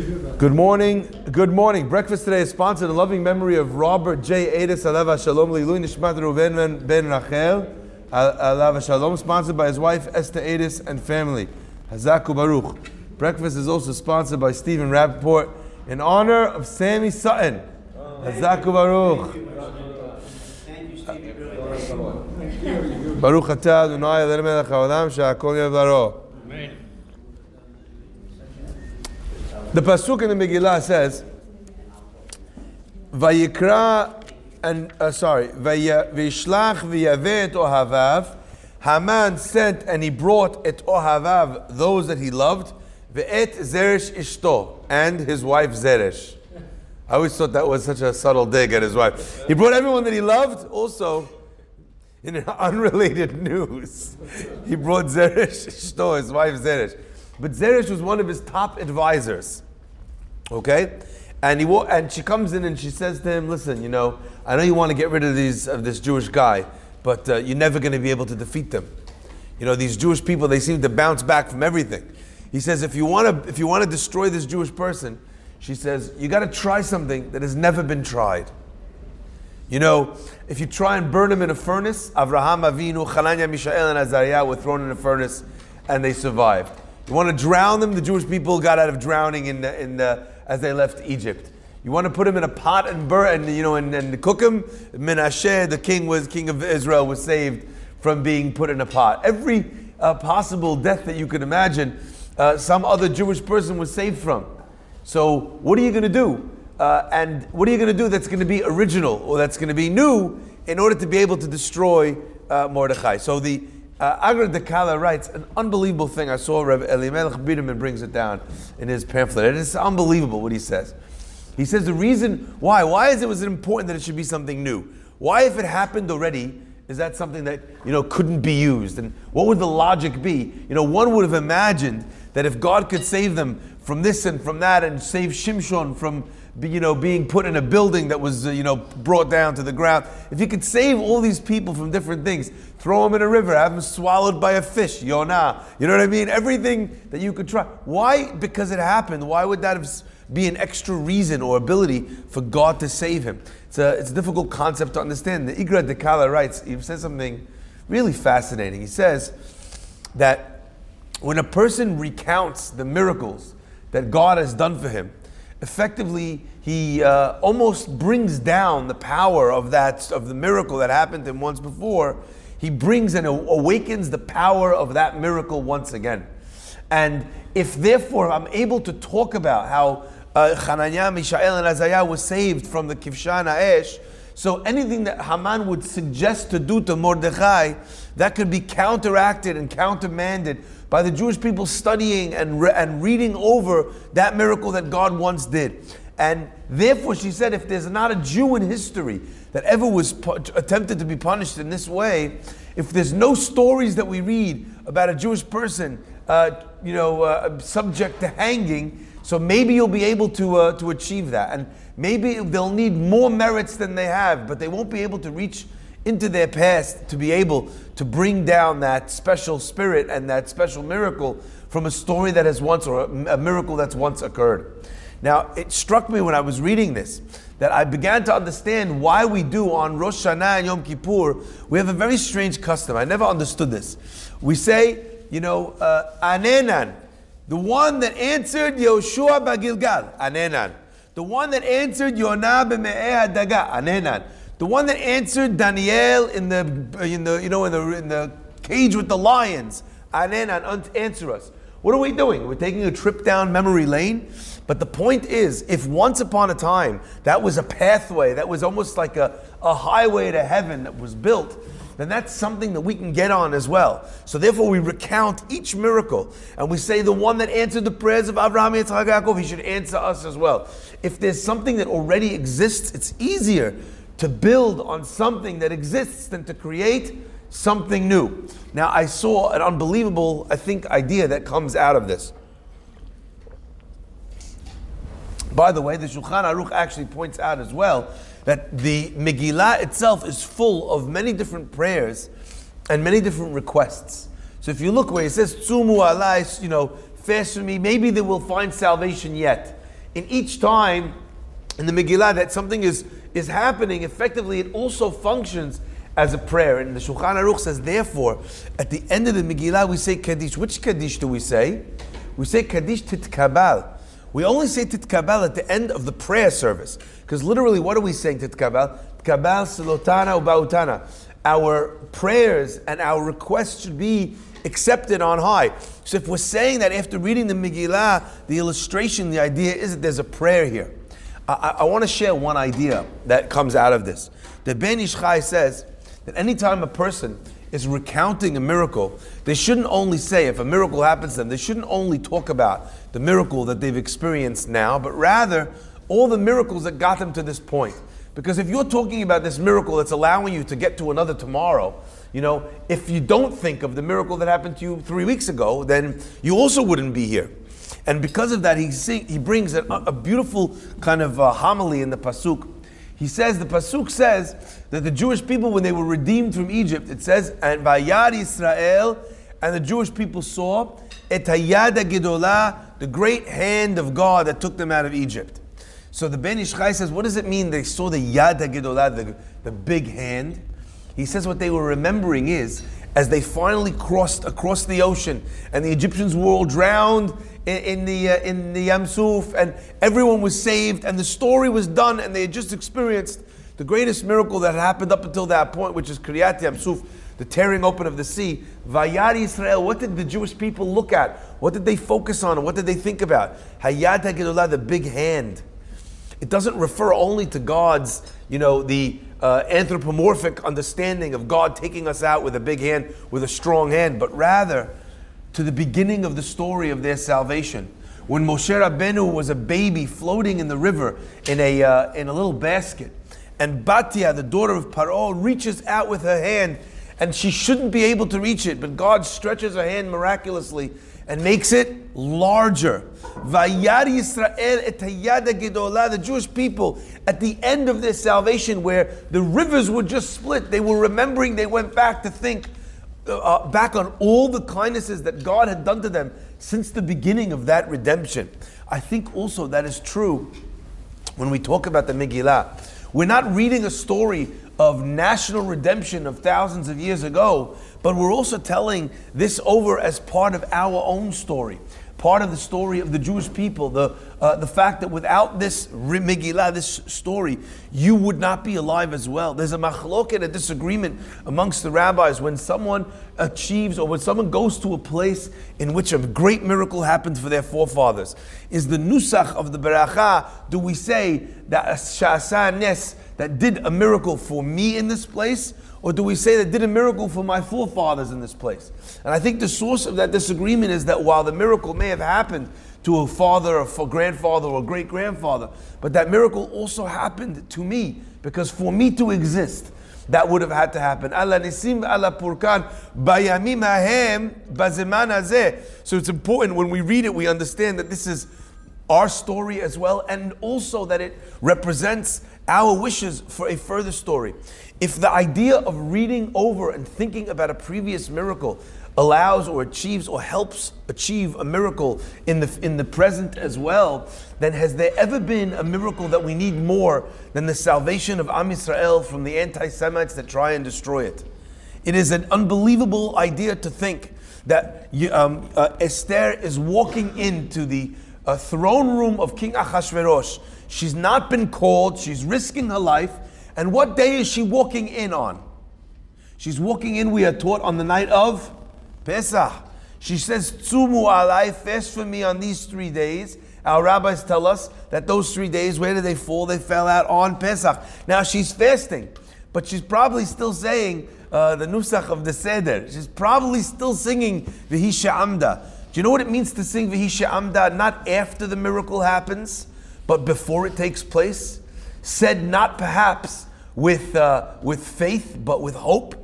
Good morning. Good morning. Breakfast today is sponsored in loving memory of Robert J. Adis Alav Shalom Lilu Nishmat Ruven Ben Rachel Alav Shalom, sponsored by his wife Esther Adis and family. Hazaku Baruch. Breakfast is also sponsored by Stephen Rappaport in honor of Sammy Sutton. Hazaku Baruch. Thank you, Stephen. Baruch atah Adonai Eloheinu melech haolam she'akol yevaro. The pasuk in the Megillah says, "Vayikra and uh, sorry, vayishlach v'yaveh et ohavav." Haman sent and he brought et ohavav those that he loved, ve'et zeresh ishto and his wife Zeresh. I always thought that was such a subtle dig at his wife. He brought everyone that he loved. Also, in unrelated news, he brought Zeresh ishto, his wife Zeresh. But Zeresh was one of his top advisors. Okay? And he and she comes in and she says to him, "Listen, you know, I know you want to get rid of these of this Jewish guy, but uh, you're never going to be able to defeat them. You know, these Jewish people, they seem to bounce back from everything." He says, "If you want to if you want to destroy this Jewish person, she says, you got to try something that has never been tried. You know, if you try and burn them in a furnace, Avraham Avinu, Chananya, Mishael, and Azariah were thrown in a furnace and they survived. You want to drown them? The Jewish people got out of drowning in the, in the, as they left Egypt. You want to put them in a pot and burn, and you know, and, and cook them. Menashe, the king was king of Israel, was saved from being put in a pot. Every uh, possible death that you could imagine, uh, some other Jewish person was saved from. So, what are you going to do? Uh, and what are you going to do that's going to be original or that's going to be new in order to be able to destroy uh, Mordechai? So the uh, Igra Dekala writes an unbelievable thing. I saw Rabbi Elimelech Biderman brings it down in his pamphlet. And it's unbelievable what he says. He says the reason why, why is it was it important that it should be something new? Why, if it happened already, is that something that you know couldn't be used? And what would the logic be? You know, one would have imagined that if God could save them from this and from that, and save Shimshon from you know, being put in a building that was, uh, you know, brought down to the ground. If you could save all these people from different things, throw them in a river, have them swallowed by a fish, Yonah, you know what I mean? Everything that you could try. Why? Because it happened. Why would that be an extra reason or ability for God to save him? It's a, it's a difficult concept to understand. The Igra Dekala writes, he says something really fascinating. He says that when a person recounts the miracles that God has done for him, effectively he uh, almost brings down the power of that of the miracle that happened to him once before. He brings and awakens the power of that miracle once again. And if therefore i'm able to talk about how uh, Hananiah, Mishael, and Azariah was saved from the Kivshan Aesh, so anything that Haman would suggest to do to Mordechai, that could be counteracted and countermanded by the Jewish people studying and, re- and reading over that miracle that God once did. And therefore, she said, if there's not a Jew in history that ever was pu- attempted to be punished in this way, if there's no stories that we read about a Jewish person, uh, you know, uh, subject to hanging, so maybe you'll be able to uh, to achieve that, and maybe they'll need more merits than they have, but they won't be able to reach into their past to be able to bring down that special spirit and that special miracle from a story that has once or a, miracle that's once occurred. Now, it struck me when I was reading this that I began to understand why we do on Rosh Hashanah and Yom Kippur, we have a very strange custom. I never understood this. We say, you know, uh, Anenan, the one that answered Yoshua Bagilgal, Anenan. The one that answered Yonah b'me'eh Daga, Anenan. The one that answered Daniel in the, in the, you know, in the, in the cage with the lions. Anenan, answer us. What are we doing? We're taking a trip down memory lane. But the point is, if once upon a time that was a pathway, that was almost like a, a highway to heaven that was built, then that's something that we can get on as well. So therefore, we recount each miracle and we say the one that answered the prayers of Abraham Yitzchak Yaakov, he should answer us as well. If there's something that already exists, it's easier to build on something that exists than to create something new. Now, I saw an unbelievable, I think, idea that comes out of this. By the way, the Shulchan Aruch actually points out as well that the Megillah itself is full of many different prayers and many different requests. So if you look where it says, Tzumu alai, you know, fast for me, maybe they will find salvation yet. in each time in the Megillah that something is, is happening, effectively it also functions as a prayer. And the Shulchan Aruch says, therefore, at the end of the Megillah, we say Kaddish. Which Kaddish do we say? We say Kaddish Titkabal. We only say Titkabal at the end of the prayer service. Because literally, what are we saying Titkabal? Titkabal Silotana Ubautana. Our prayers and our requests should be accepted on high. So if we're saying that after reading the Megillah, the illustration, the idea is that there's a prayer here. I, I want to share one idea that comes out of this. The Ben Ish Chai says that anytime a person is recounting a miracle, they shouldn't only say, if a miracle happens to them, they shouldn't only talk about the miracle that they've experienced now, but rather all the miracles that got them to this point. Because if you're talking about this miracle that's allowing you to get to another tomorrow, you know, if you don't think of the miracle that happened to you three weeks ago, then you also wouldn't be here. And because of that, he, sing, he brings a, a beautiful kind of uh, homily in the Pasuk he says, the Pasuk says that the Jewish people, when they were redeemed from Egypt, it says, and Vayar Israel, and the Jewish people saw, et hayada gedolah, the great hand of God that took them out of Egypt. So the Ben Ish Chai says, what does it mean they saw the yada gedolah, the, the big hand? He says what they were remembering is, as they finally crossed across the ocean, and the Egyptians were all drowned in, in the uh, in the Yam Suf, and everyone was saved, and the story was done, and they had just experienced the greatest miracle that had happened up until that point, which is Kriyat Yam Suf, the tearing open of the sea. Vayar Israel. What did the Jewish people look at? What did they focus on? What did they think about? Hayat Hagidullah, the big hand. It doesn't refer only to God's, you know, the uh, anthropomorphic understanding of God taking us out with a big hand, with a strong hand, but rather to the beginning of the story of their salvation. When Moshe Rabbeinu was a baby floating in the river in a, uh, in a little basket, and Batia, the daughter of Paro, reaches out with her hand, and she shouldn't be able to reach it, but God stretches her hand miraculously and makes it larger. Vayar Yisrael et gedolah, the Jewish people, at the end of their salvation, where the rivers were just split, they were remembering, they went back to think uh, uh, back on all the kindnesses that God had done to them since the beginning of that redemption. I think also that is true when we talk about the Megillah. We're not reading a story of national redemption of thousands of years ago, but we're also telling this over as part of our own story part of the story of the Jewish people, the, uh, the fact that without this Megillah, this story, you would not be alive as well. There's a machloket, a disagreement amongst the rabbis when someone achieves or when someone goes to a place in which a great miracle happened for their forefathers. Is the nusach of the beracha, do we say that Sha'asa that did a miracle for me in this place? Or do we say that did a miracle for my forefathers in this place? And I think the source of that disagreement is that while the miracle may have happened to a father or a grandfather or great grandfather, but that miracle also happened to me because for me to exist, that would have had to happen. So it's important when we read it, we understand that this is our story as well, and also that it represents our wishes for a further story. If the idea of reading over and thinking about a previous miracle allows or achieves or helps achieve a miracle in the, in the present as well, then has there ever been a miracle that we need more than the salvation of Am Yisrael from the anti Semites that try and destroy it? It is an unbelievable idea to think that um, uh, Esther is walking into the uh, throne room of King Achashverosh. She's not been called, she's risking her life and what day is she walking in on? She's walking in, we are taught, on the night of Pesach. She says, Tzumu alai, fast for me on these three days. Our rabbis tell us that those three days, where did they fall? They fell out on Pesach. Now she's fasting, but she's probably still saying uh, the Nusach of the Seder. She's probably still singing Vihisha Amda. Do you know what it means to sing Vihisha Amda? Not after the miracle happens, but before it takes place? Said not perhaps with, uh, with faith, but with hope.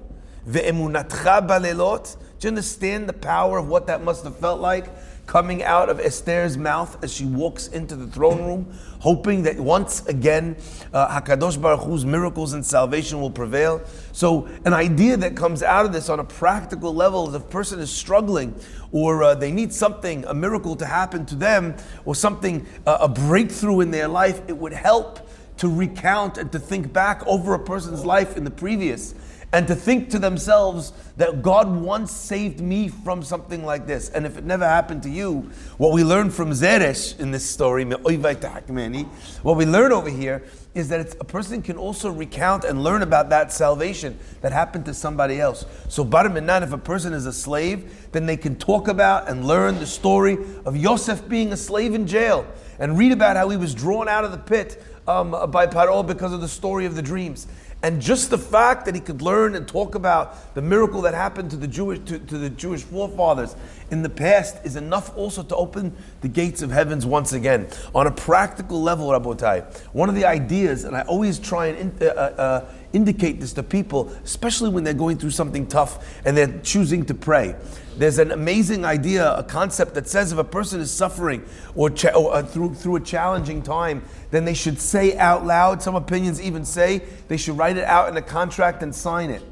Do you understand the power of what that must have felt like? Coming out of Esther's mouth as she walks into the throne room, hoping that once again uh, Hakadosh Baruch Hu's miracles and salvation will prevail. So, an idea that comes out of this on a practical level is if a person is struggling or uh, they need something, a miracle to happen to them, or something, uh, a breakthrough in their life, it would help to recount and to think back over a person's life in the previous and to think to themselves that God once saved me from something like this. And if it never happened to you, what we learn from Zeresh in this story, what we learn over here is that a person can also recount and learn about that salvation that happened to somebody else. So, Bar Minan, if a person is a slave, then they can talk about and learn the story of Yosef being a slave in jail and read about how he was drawn out of the pit um, by Paro because of the story of the dreams. And just the fact that he could learn and talk about the miracle that happened to the Jewish to, to, the Jewish forefathers in the past is enough also to open the gates of heavens once again. On a practical level, Rabotai, one of the ideas, and I always try and uh, uh, indicate this to people, especially when they're going through something tough and they're choosing to pray. There's an amazing idea, a concept that says if a person is suffering or, cha- or uh, through, through a challenging time, then they should say out loud, some opinions even say they should write it out in a contract and sign it.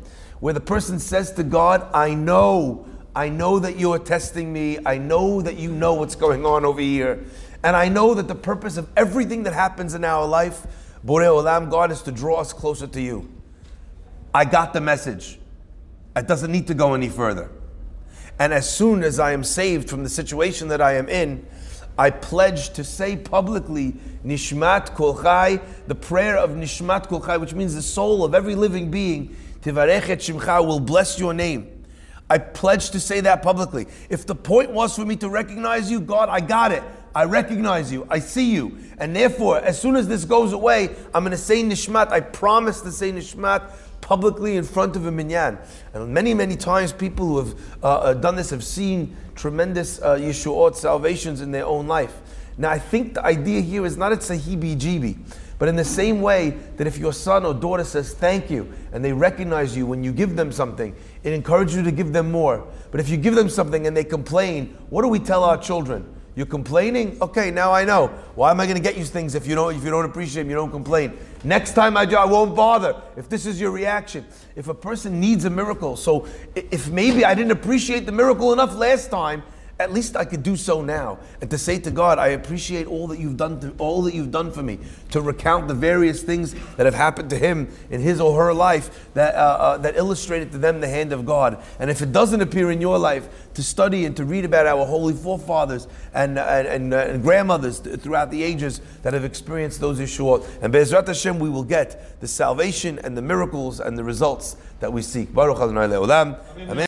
Where the person says to God, I know, I know that you are testing me, I know that you know what's going on over here, and I know that the purpose of everything that happens in our life, Borei Olam, God, is to draw us closer to you. I got the message. It doesn't need to go any further. And as soon as I am saved from the situation that I am in, I pledge to say publicly Nishmat Kolchai, the prayer of Nishmat Kolchai, which means the soul of every living being, Tivarechet Shimcha will bless your name. I pledge to say that publicly. If the point was for me to recognize you, God, I got it. I recognize you. I see you. And therefore, as soon as this goes away, I'm going to say Nishmat. I promise to say Nishmat publicly in front of a minyan. And many, many times people who have uh, uh, done this have seen tremendous uh, Yeshuot salvations in their own life. Now, I think the idea here is not it's a heebie jeebie, but in the same way that if your son or daughter says thank you and they recognize you when you give them something, it encourages you to give them more. But if you give them something and they complain, what do we tell our children? You're complaining? Okay, now I know. Why am I going to get you things if you don't if you don't appreciate them, you don't complain? Next time I do, I won't bother. If this is your reaction, if a person needs a miracle, so if maybe I didn't appreciate the miracle enough last time, at least I could do so now. And to say to God, I appreciate all that you've done, to, all that you've done for me. To recount the various things that have happened to him in his or her life that, uh, uh, that illustrated to them the hand of God. And if it doesn't appear in your life, to study and to read about our holy forefathers and, and, and, uh, and grandmothers throughout the ages that have experienced those Yeshua. And Be'ezrat Hashem, we will get the salvation and the miracles and the results that we seek. Baruch Adonai Le'olam. Amen.